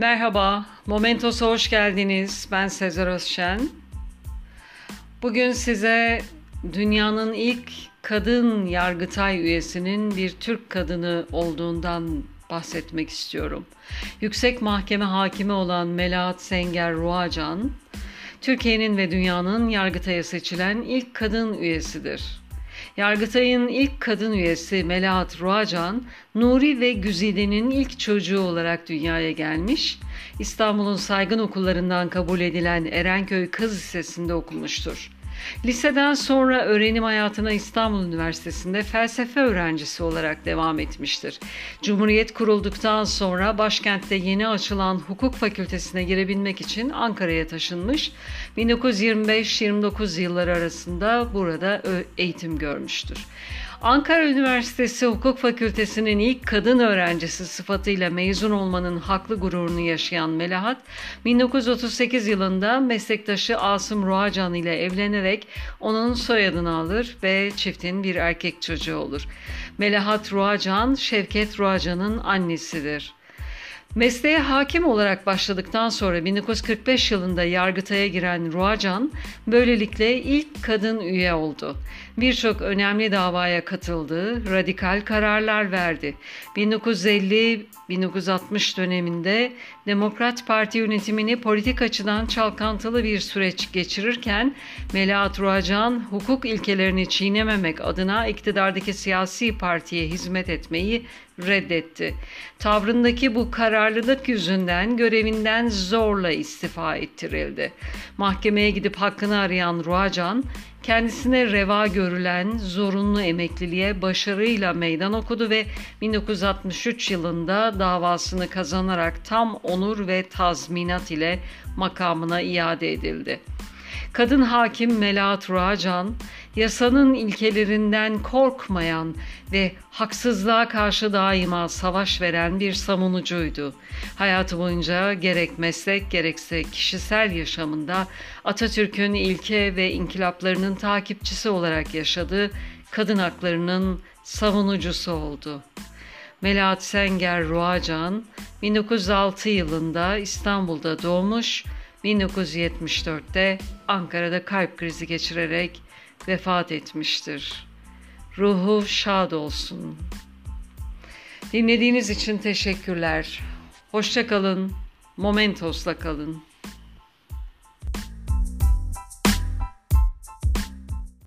Merhaba, Momentos'a hoş geldiniz. Ben Sezer Özşen. Bugün size dünyanın ilk kadın yargıtay üyesinin bir Türk kadını olduğundan bahsetmek istiyorum. Yüksek Mahkeme hakimi olan Melahat Senger Ruacan, Türkiye'nin ve dünyanın yargıtaya seçilen ilk kadın üyesidir. Yargıtay'ın ilk kadın üyesi Melahat Ruacan, Nuri ve Güzide'nin ilk çocuğu olarak dünyaya gelmiş, İstanbul'un saygın okullarından kabul edilen Erenköy Kız Lisesi'nde okumuştur. Liseden sonra öğrenim hayatına İstanbul Üniversitesi'nde felsefe öğrencisi olarak devam etmiştir. Cumhuriyet kurulduktan sonra başkentte yeni açılan hukuk fakültesine girebilmek için Ankara'ya taşınmış. 1925-29 yılları arasında burada eğitim görmüştür. Ankara Üniversitesi Hukuk Fakültesi'nin ilk kadın öğrencisi sıfatıyla mezun olmanın haklı gururunu yaşayan Melahat, 1938 yılında meslektaşı Asım Ruacan ile evlenerek onun soyadını alır ve çiftin bir erkek çocuğu olur. Melahat Ruacan, Şevket Ruacan'ın annesidir. Mesleğe hakim olarak başladıktan sonra 1945 yılında Yargıtay'a giren Ruacan böylelikle ilk kadın üye oldu. Birçok önemli davaya katıldı, radikal kararlar verdi. 1950-1960 döneminde Demokrat Parti yönetimini politik açıdan çalkantılı bir süreç geçirirken Melahat Ruacan hukuk ilkelerini çiğnememek adına iktidardaki siyasi partiye hizmet etmeyi reddetti. Tavrındaki bu kararlılık yüzünden görevinden zorla istifa ettirildi. Mahkemeye gidip hakkını arayan Ruacan, kendisine reva görülen zorunlu emekliliğe başarıyla meydan okudu ve 1963 yılında davasını kazanarak tam onur ve tazminat ile makamına iade edildi. Kadın hakim Melahat Ruacan, yasanın ilkelerinden korkmayan ve haksızlığa karşı daima savaş veren bir savunucuydu. Hayatı boyunca gerek meslek gerekse kişisel yaşamında Atatürk'ün ilke ve inkılaplarının takipçisi olarak yaşadığı kadın haklarının savunucusu oldu. Melahat Senger Ruacan 1906 yılında İstanbul'da doğmuş, 1974'te Ankara'da kalp krizi geçirerek vefat etmiştir. Ruhu şad olsun. Dinlediğiniz için teşekkürler. Hoşça kalın. Momentos'la kalın.